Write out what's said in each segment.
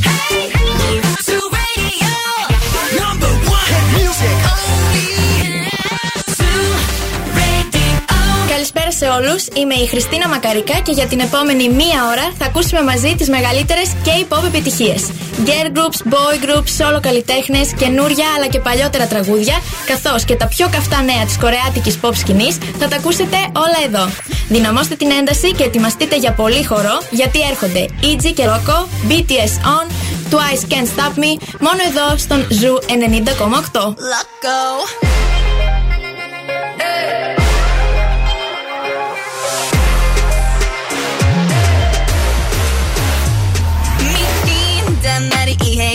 Hey. Σε όλους. Είμαι η Χριστίνα Μακαρικά και για την επόμενη μία ώρα θα ακούσουμε μαζί τις μεγαλύτερες K-pop επιτυχίες. Girl groups, boy groups, solo καλλιτέχνες, καινούρια αλλά και παλιότερα τραγούδια, καθώς και τα πιο καυτά νέα της κορεάτικης pop σκηνής θα τα ακούσετε όλα εδώ. Δυναμώστε την ένταση και ετοιμαστείτε για πολύ χορό, γιατί έρχονται EG και Rocco, BTS On, Twice Can't Stop Me, μόνο εδώ στον Zoo 90,8.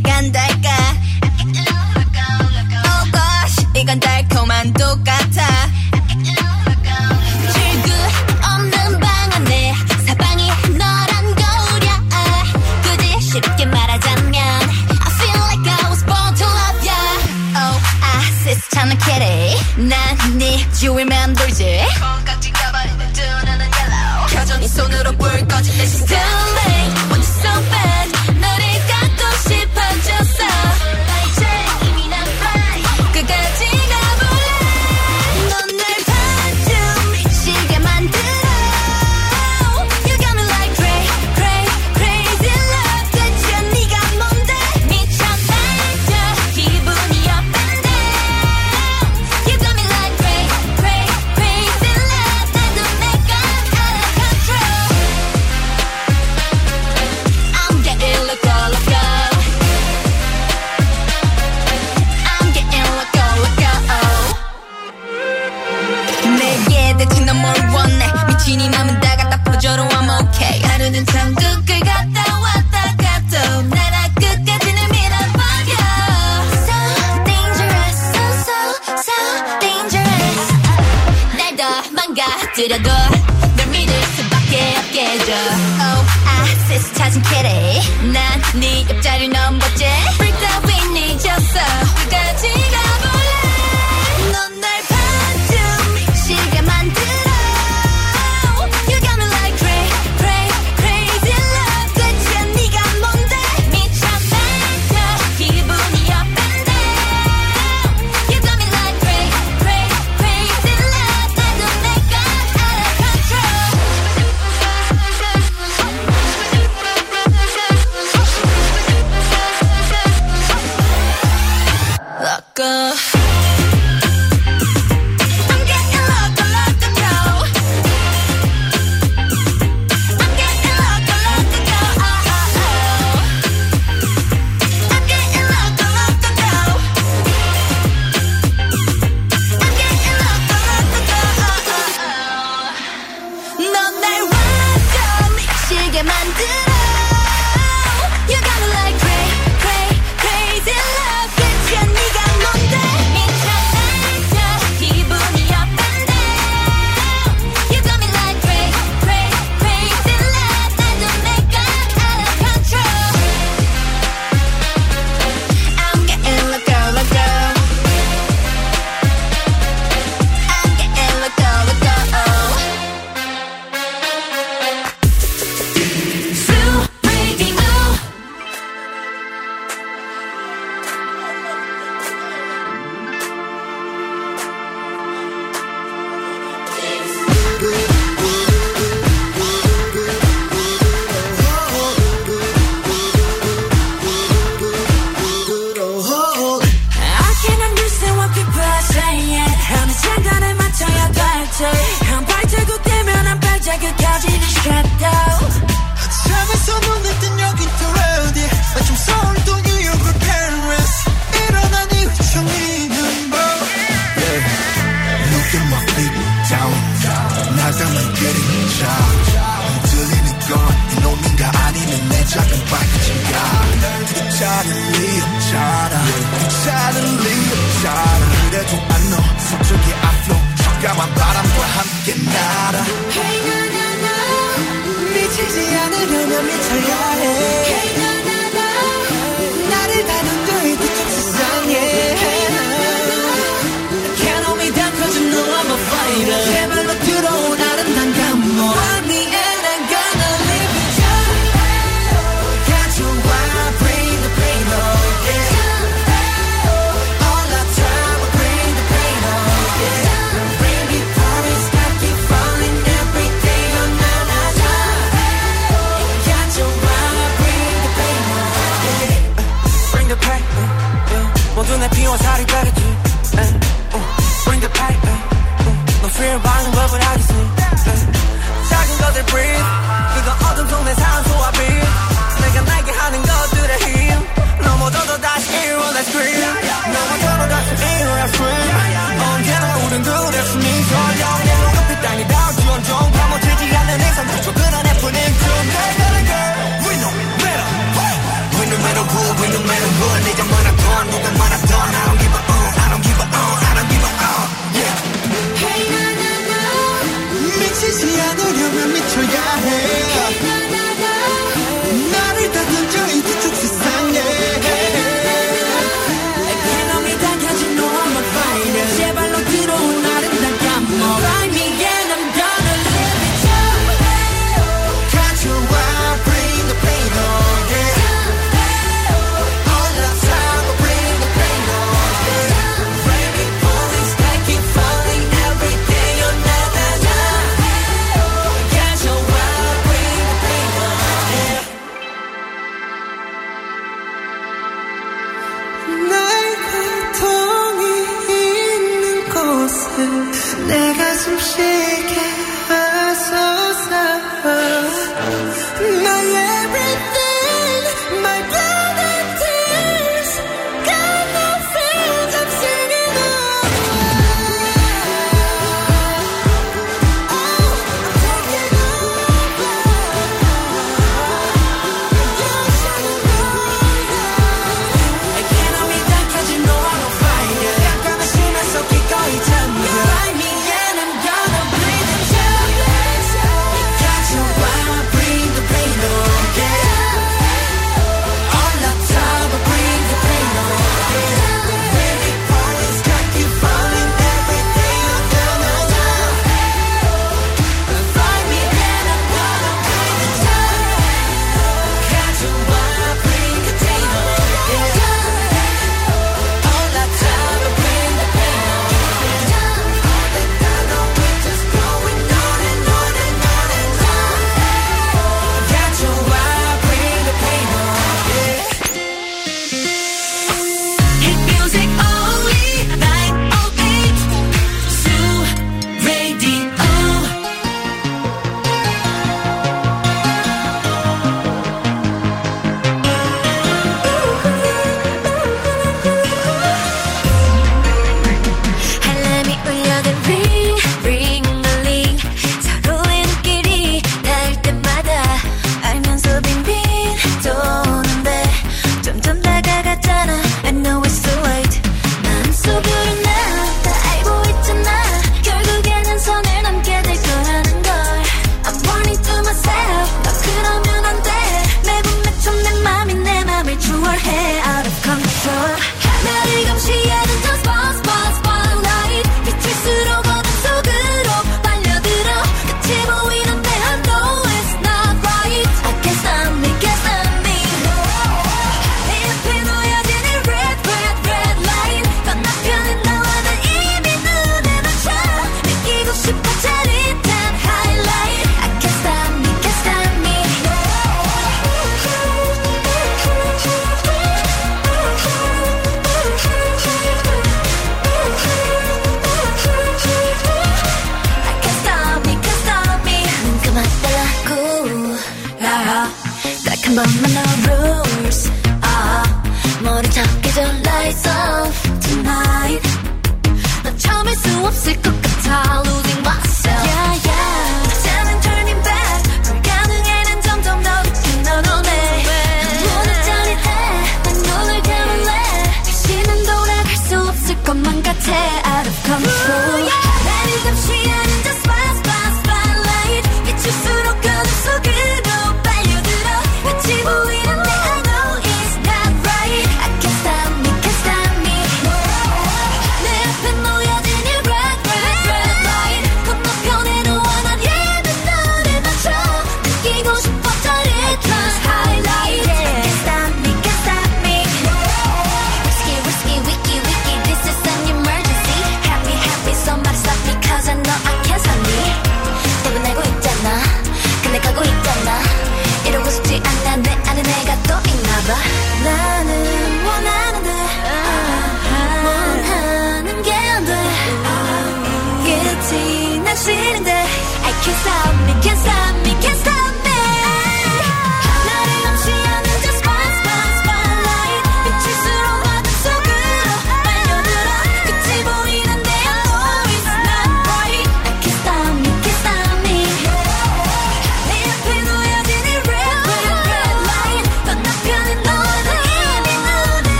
간 달까? Oh gosh 이건 달콤한 si스찬한 kitty 난네 주위만 돌지. 콩깍지 가버리는 두 눈은 yellow. 여전히 손으로 불 꺼진 내 시스템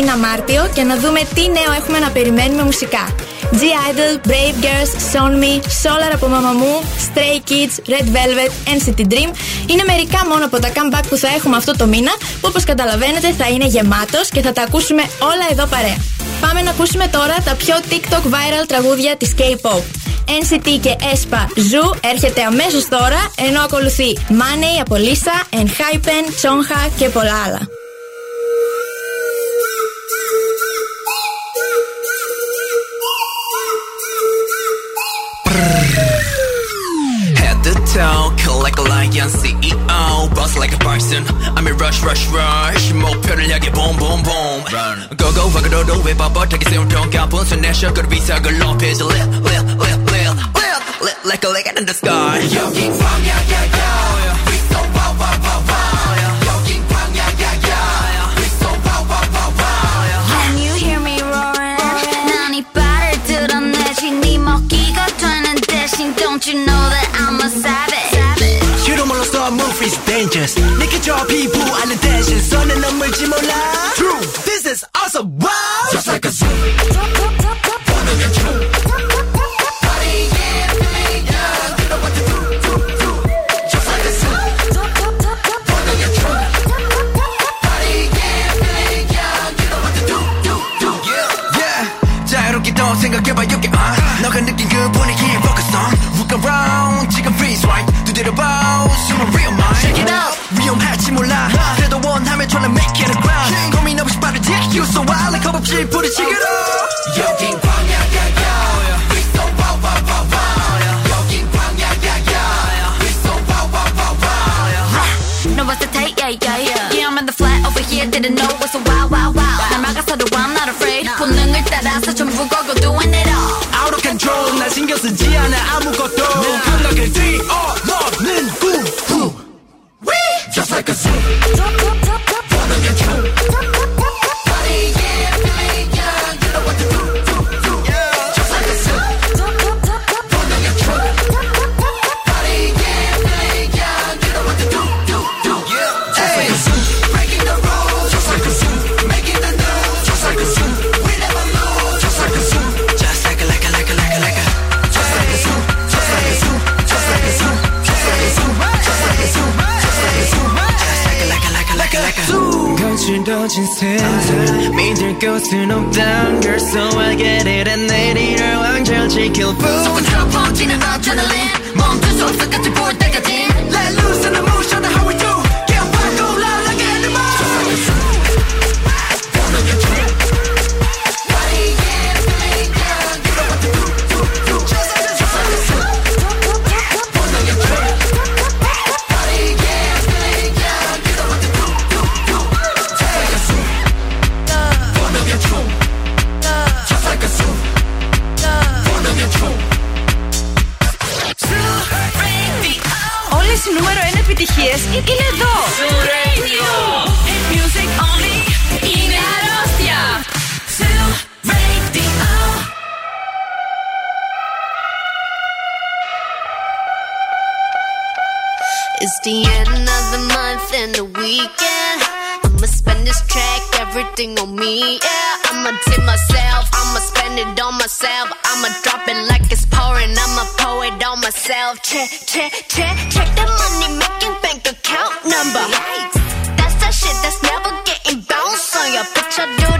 μήνα Μάρτιο και να δούμε τι νέο έχουμε να περιμένουμε μουσικά. G-Idol, Brave Girls, Son Me, Solar από μαμά μου, Stray Kids, Red Velvet, NCT Dream είναι μερικά μόνο από τα comeback που θα έχουμε αυτό το μήνα που όπως καταλαβαίνετε θα είναι γεμάτος και θα τα ακούσουμε όλα εδώ παρέα. Πάμε να ακούσουμε τώρα τα πιο TikTok viral τραγούδια της K-pop. NCT και ESPA Zoo έρχεται αμέσως τώρα ενώ ακολουθεί Money από Lisa, Enhypen, Chonha και πολλά άλλα. Korean CEO Boss like a Bison I'm in rush rush rush. 목표를 향해 boom boom boom. Run. Go go 와그로로 왜 바빠 자기 세운통 가쁜 순내셔그로 비석을 높이지 Lit lit lit lit lit Like a leg in the sky. 여기 광야야야 your people and the 쓰지 않아 아무것도 수는 없단 girl so I get it and 내 니를 왕절 지킬 뿐. 소곤처럼 퍼지는 adrenaline. 멈출 수 없어 끝을 볼 때까지. myself. I'ma drop it like it's pouring. I'ma pour it on myself. Check, check, check, check the money making bank account number. That's the shit that's never getting bounced on your picture, dude.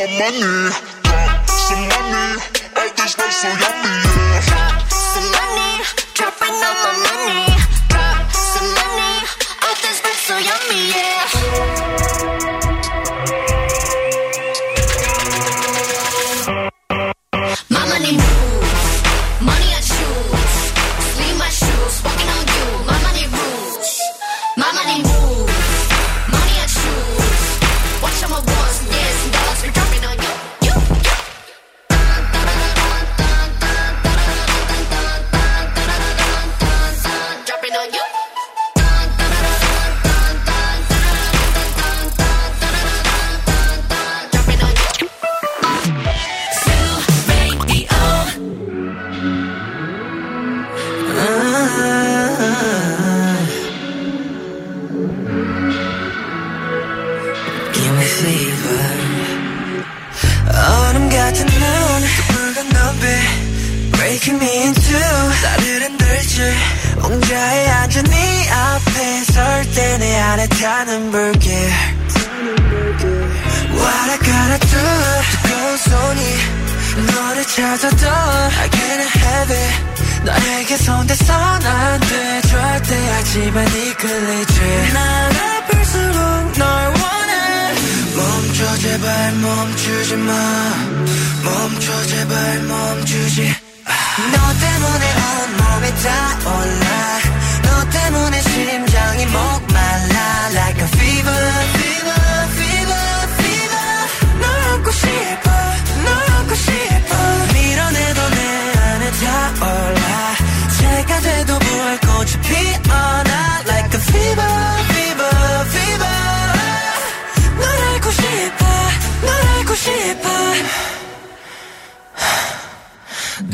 on my knee. Some money. I just way so yummy, yeah. Some money. Dropping on my knee.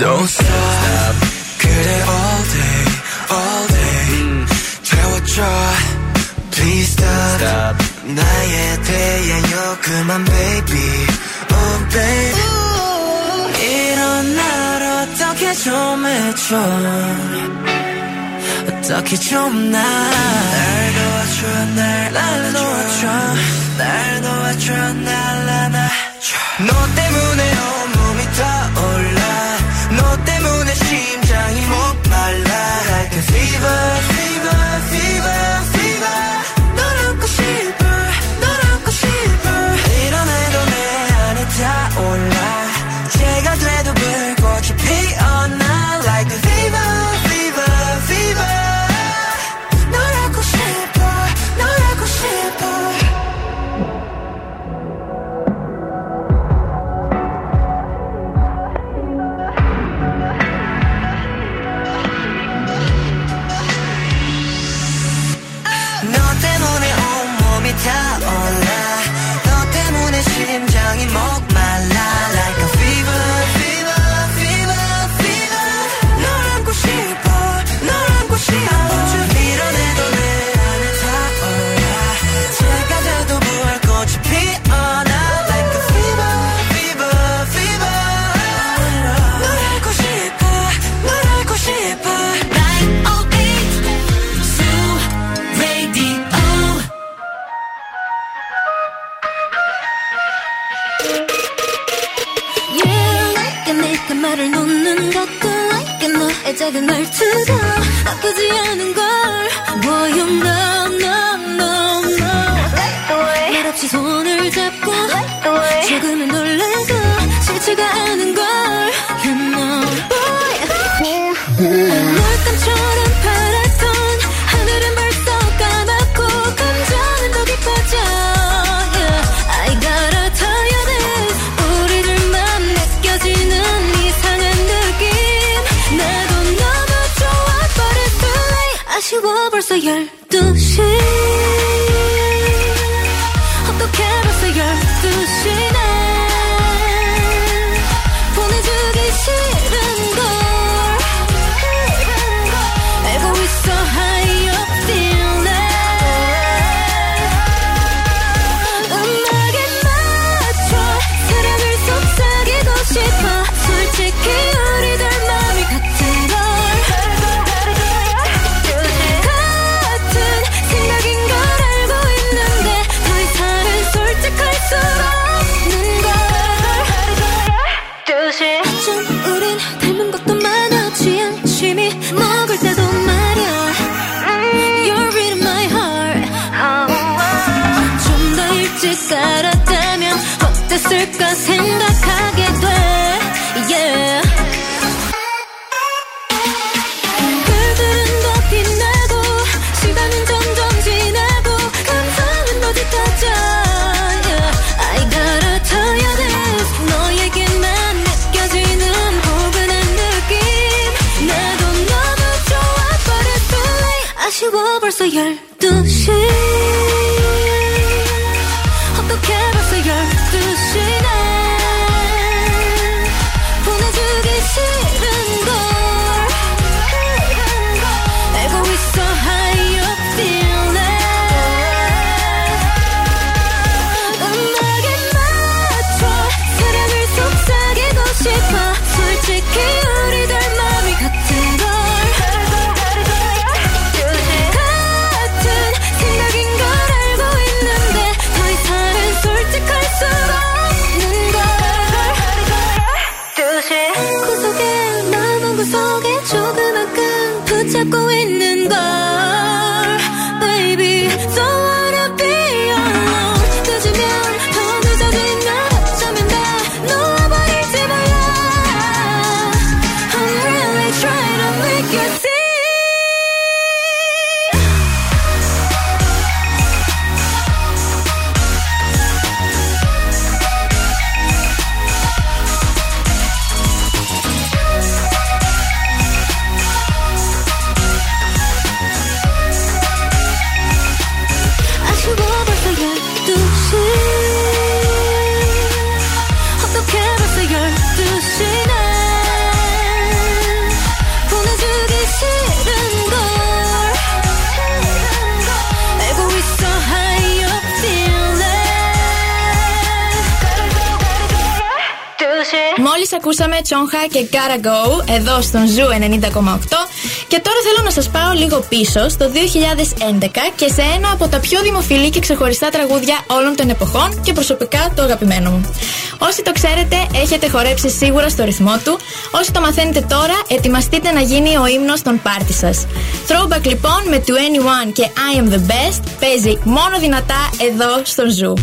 Don't stop 그래 all day all day 채워줘 Please stop, stop. 나에 대한 요 그만 baby oh baby Ooh. 이런 날 어떻게 좀 해줘 어떻게 좀날 놓아줘 날 놓아줘 날 놓아줘 날 안아줘 너 때문에 지나고 벌써 열두 시 있을까 생각하게 돼. 그들은 더 빛나고 시간은 점점 지나고 감성은 더 짙어져. Yeah. I gotta 너에게만 느껴지는 포근한 느낌. 나도 너무 좋아. But it's 아쉬워. 벌써 12시. magic Ακούσαμε Τσόγχα και Gotta Go εδώ στον Ζου 90,8. Και τώρα θέλω να σας πάω λίγο πίσω στο 2011 και σε ένα από τα πιο δημοφιλή και ξεχωριστά τραγούδια όλων των εποχών και προσωπικά το αγαπημένο μου. Όσοι το ξέρετε, έχετε χορέψει σίγουρα στο ρυθμό του. Όσοι το μαθαίνετε τώρα, ετοιμαστείτε να γίνει ο ύμνος των πάρτι σας. Throwback λοιπόν με 21 και I am the best παίζει μόνο δυνατά εδώ στον Ζου.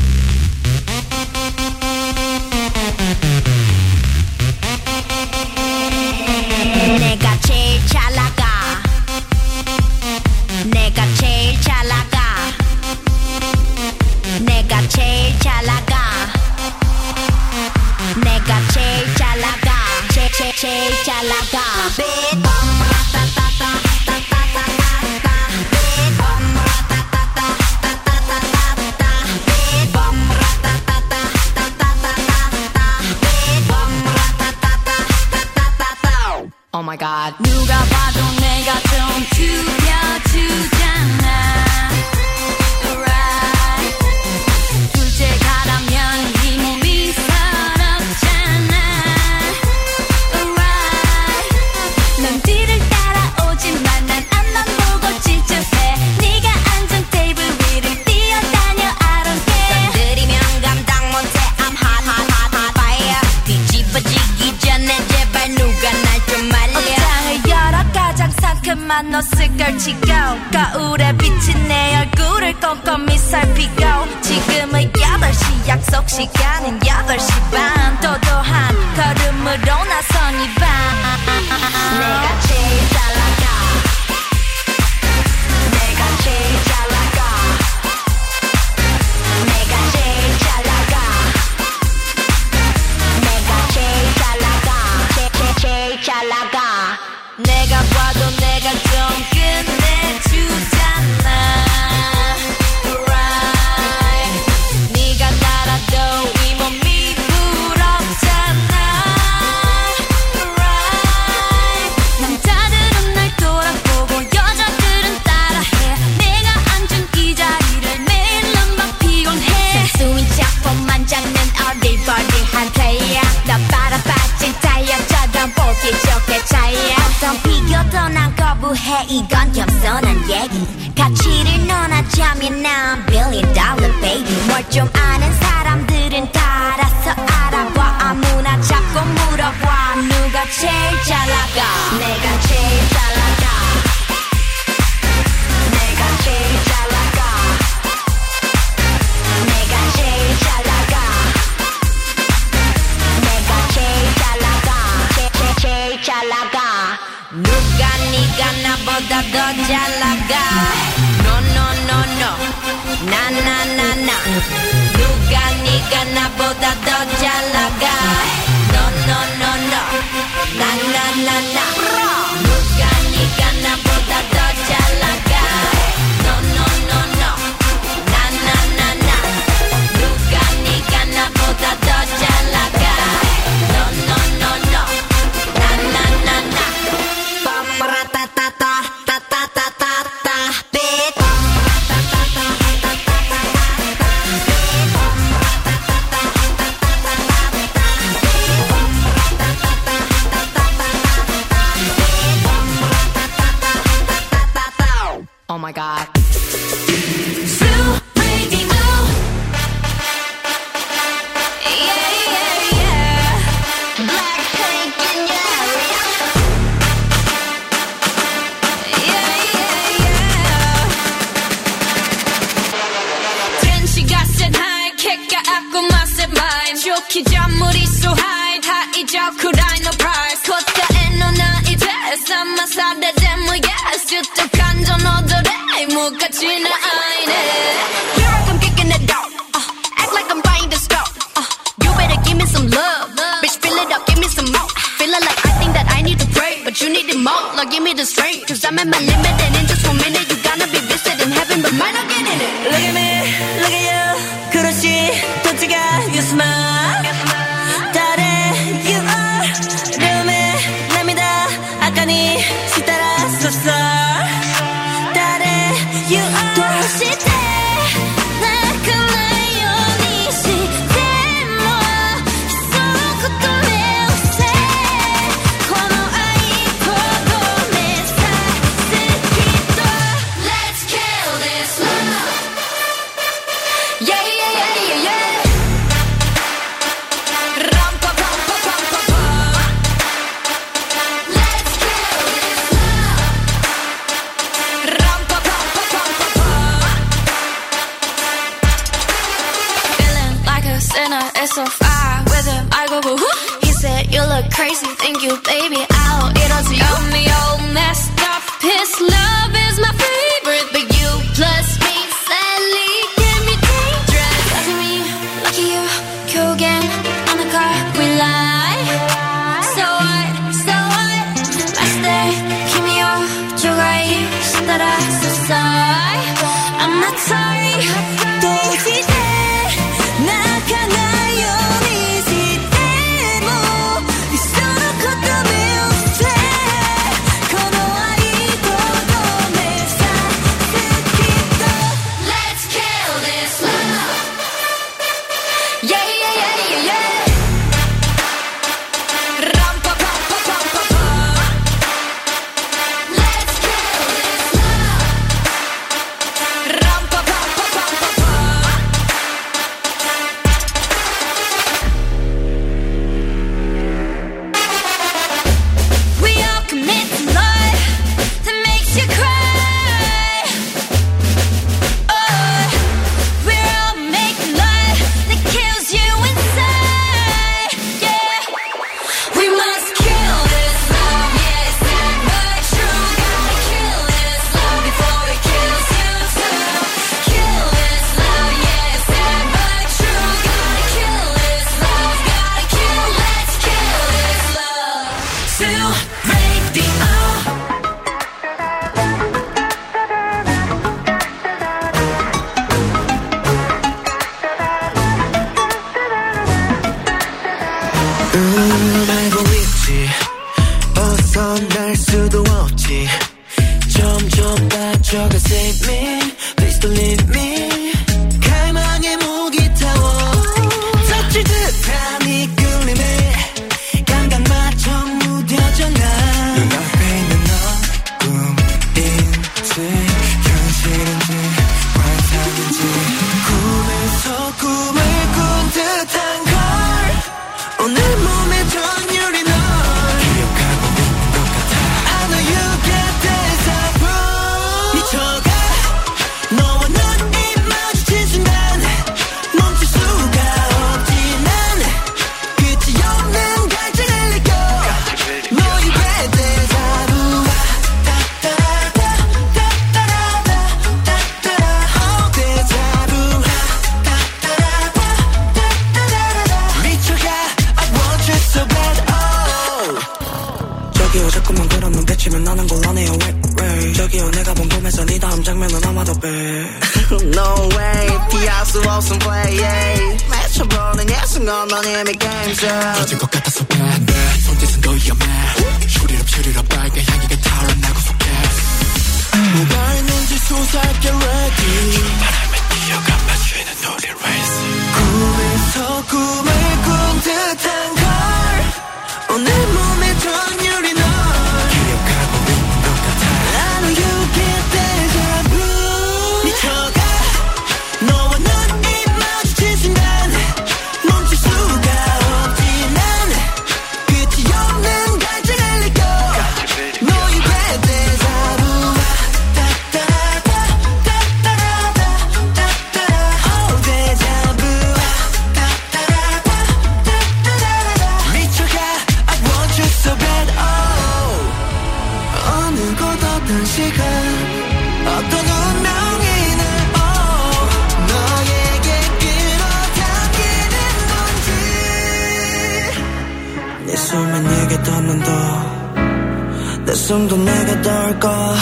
숨도 내게 닿을까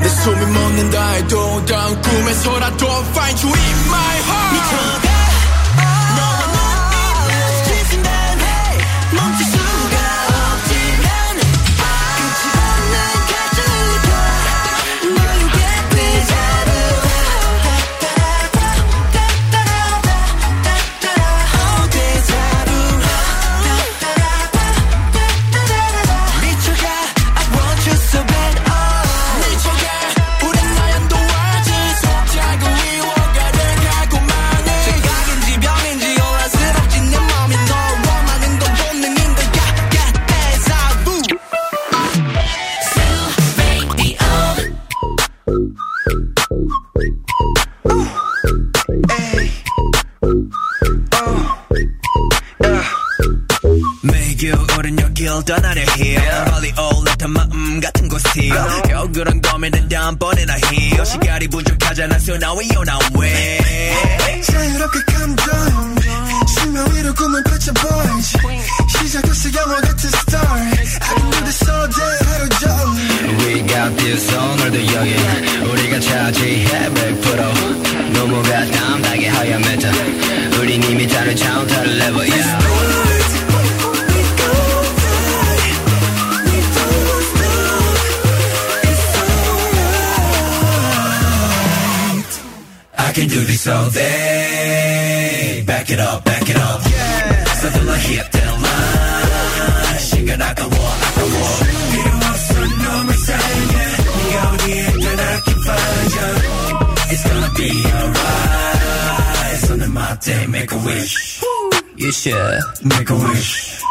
내 숨이 멎는다 해도 다음 꿈에서라도 find you in my heart 미쳐가 너와 눈이 마주친 순간 멈출 떠나려 해요 멀리 올랐던 마음 같은 곳이요 겨우 그런 고민은 다음번에나 해요 시간이 부족하잖아 so now we on our way 자유롭게 감정 심야 위로 꿈을 펼쳐 boys 시작했어 영화 같은 story I can do this all day 하루 종일 We got this 오늘도 여기 우리가 차지해 100% 노모가 담당의 하얀 메타 우린 이미 다른 차원 다른 레벨 yeah. I can do this all day. Back it up, back it up. 서둘러 hit that line. 시간 아까워, 아까워. 필요 없어, 놈을 사랑해. 네가 어디에 있든 I can find you. It's gonna be alright. 손을 맞대, make a wish. You should make a wish.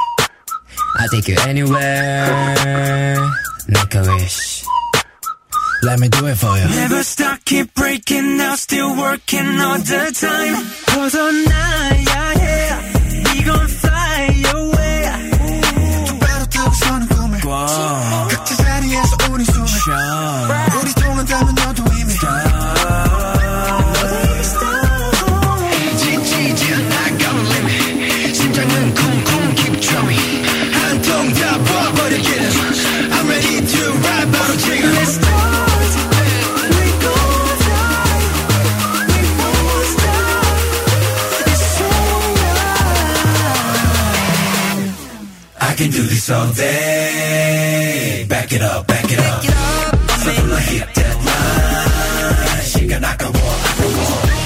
I take you anywhere. Make a wish. Let me do it for you. Never stop, keep breaking now, still working all the time. 벗어나야 해. 이건 fly away. 똑바로 타고 서는 꿈을. 각자 자리에서 우리 숨을. can do this all day. Back it up, back it up. 서둘러 hit that line. 시간 아까워, 아까워.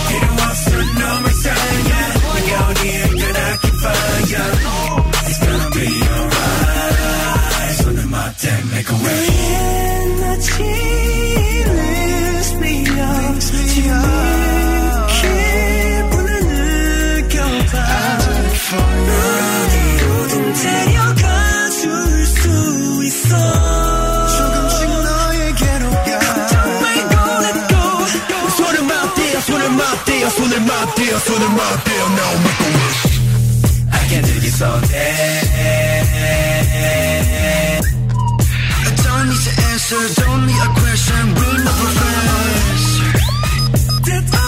필요 없어, 놈을 사랑해. 네가 어디에 있든 I can find you. It's gonna be alright. 손을 맞대, make a wish. 손을 맞대요, 손을 맞대요. Now make a wish. I can do this all day. I don't need to answer, don't need a question, we no professor That I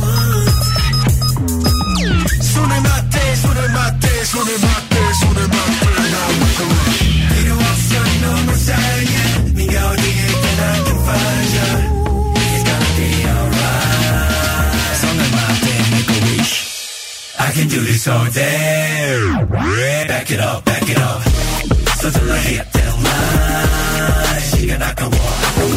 want 손을 맞대, 손을 맞대, 손을 맞대, can do this all day. Back it up, back it up. 서둘러 hit that line. 시간 아까워.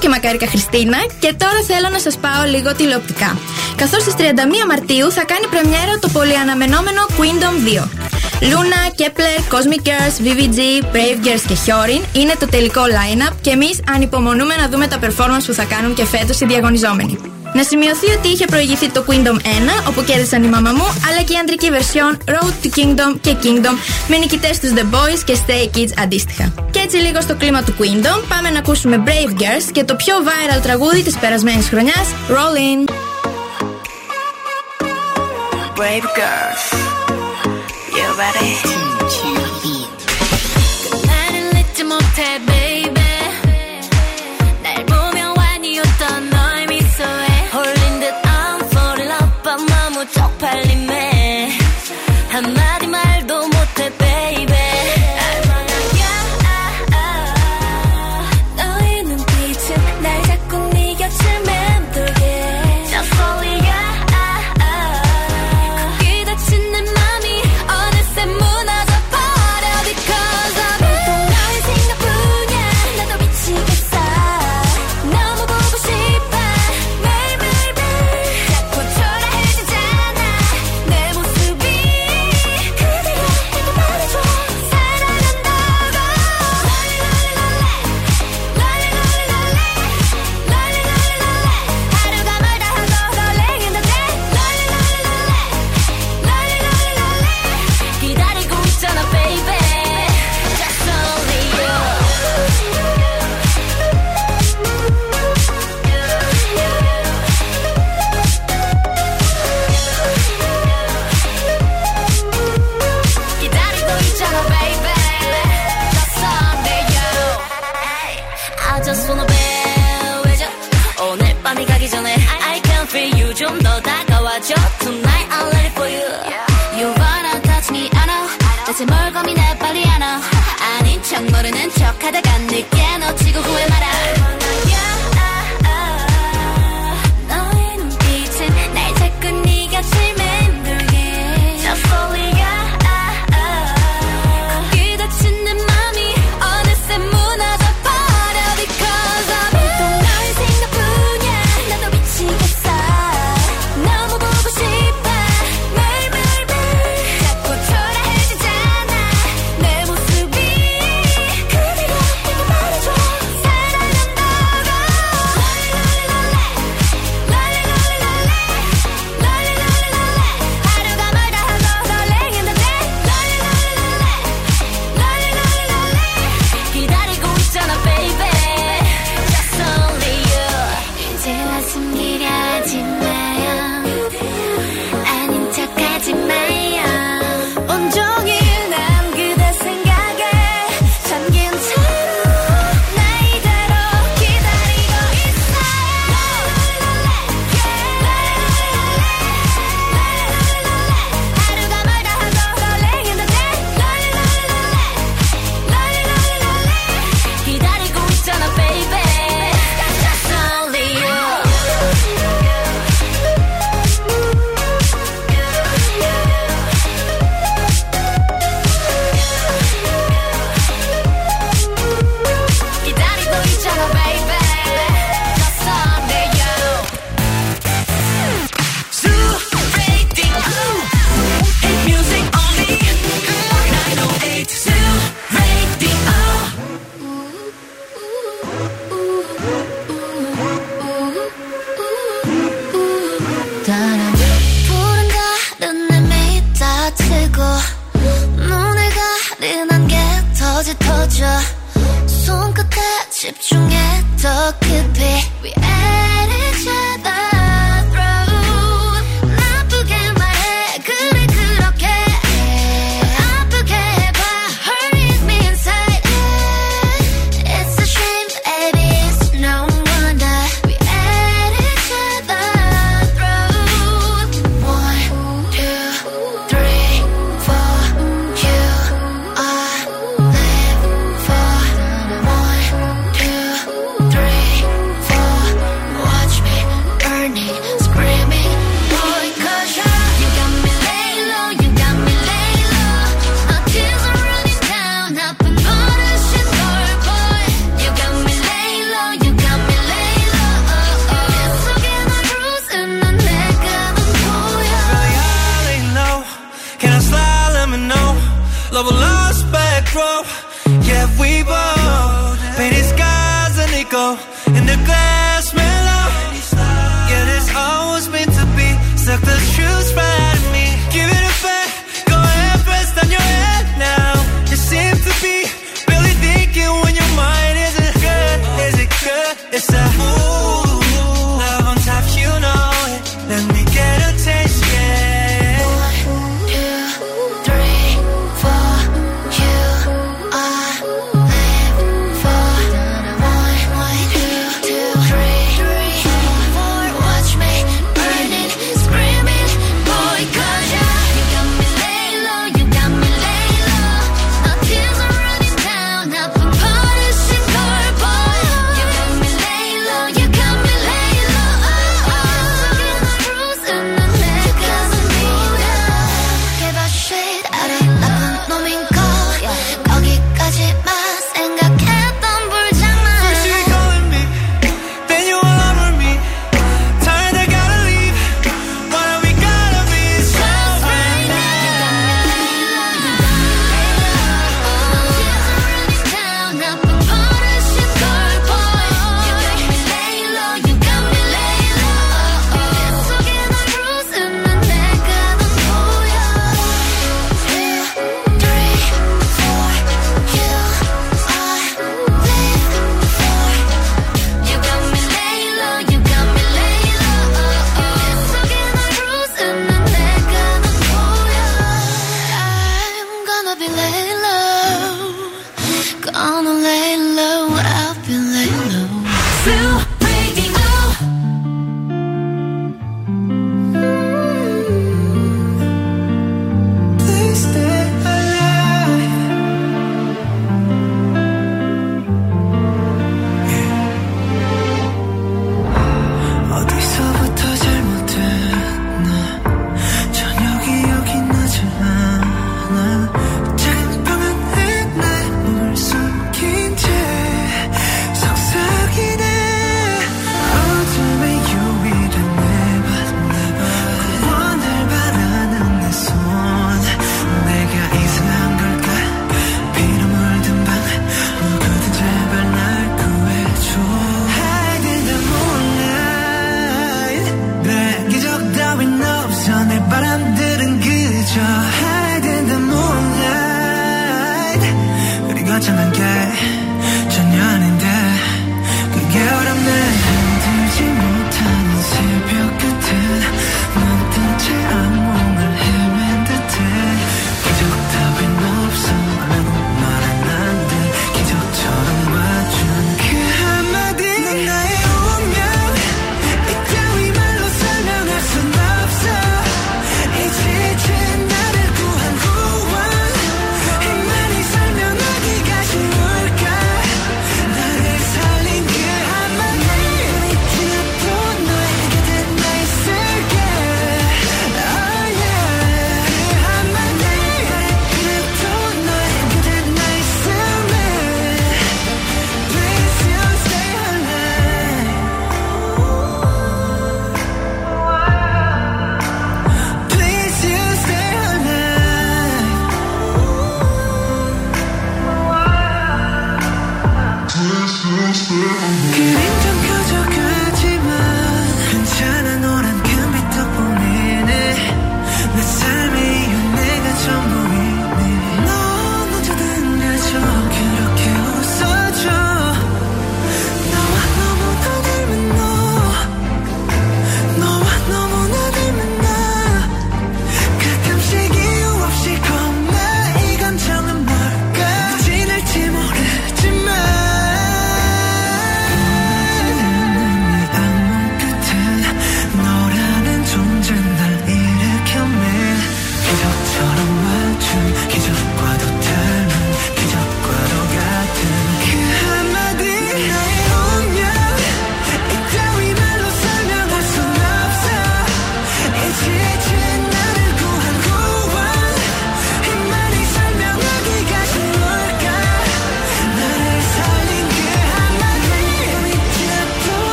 και μακάρικα Χριστίνα και τώρα θέλω να σας πάω λίγο τηλεοπτικά. Καθώς στις 31 Μαρτίου θα κάνει πρεμιέρα το πολύ αναμενόμενο Queendom 2. Λούνα, Kepler, Cosmic Girls, VVG, Brave Girls και Hyorin είναι το τελικό line-up και εμείς ανυπομονούμε να δούμε τα performance που θα κάνουν και φέτος οι διαγωνιζόμενοι. Να σημειωθεί ότι είχε προηγηθεί το Kingdom 1, όπου κέρδισαν η μαμά μου, αλλά και η αντρική βερσιόν Road to Kingdom και Kingdom με νικητές τους The Boys και Stay Kids αντίστοιχα. Και έτσι λίγο στο κλίμα του Kingdom, πάμε να ακούσουμε Brave Girls και το πιο viral τραγούδι της περασμένης χρονιάς, Rolling. 쪽팔림에 한마디 말도 못해 베이비 가다가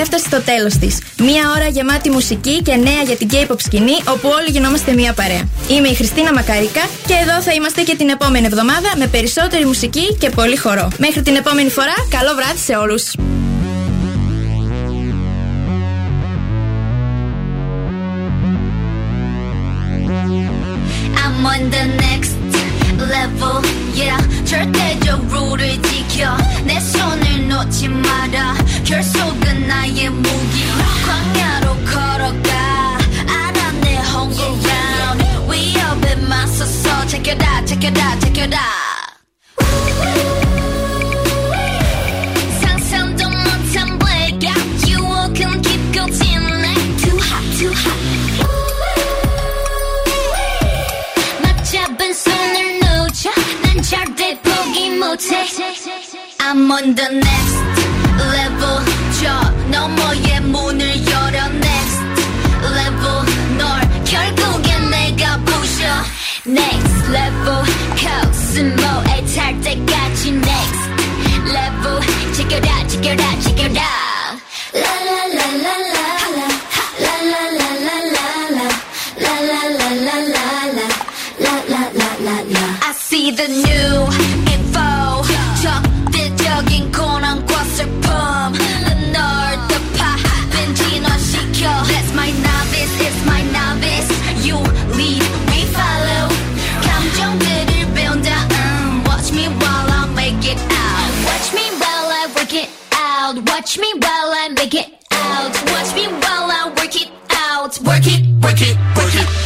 έφτασε στο τέλος της. Μία ώρα γεμάτη μουσική και νέα για την K-pop σκηνή, όπου όλοι γινόμαστε μία παρέα. Είμαι η Χριστίνα Μακαρίκα και εδώ θα είμαστε και την επόμενη εβδομάδα με περισσότερη μουσική και πολύ χορό. Μέχρι την επόμενη φορά, καλό βράδυ σε όλους. I'm level yeah. 절대적 룰을 지켜. 내 손을 놓지 마라. 결속은 나의 무기. 광야로 걸어가. 알아 내 홍보감 위협에 맞서서 제껴다 제껴다 제껴다. noche I'm on the next level 저 너머의 문을 열어 next level 널 결국엔 내가 부셔 next level 코스모에 탈 때까지 next level 지켜라 지켜라 지켜라 la. I see the new Watch me while I make it out. Watch me while I work it out. Work it, work it, work it.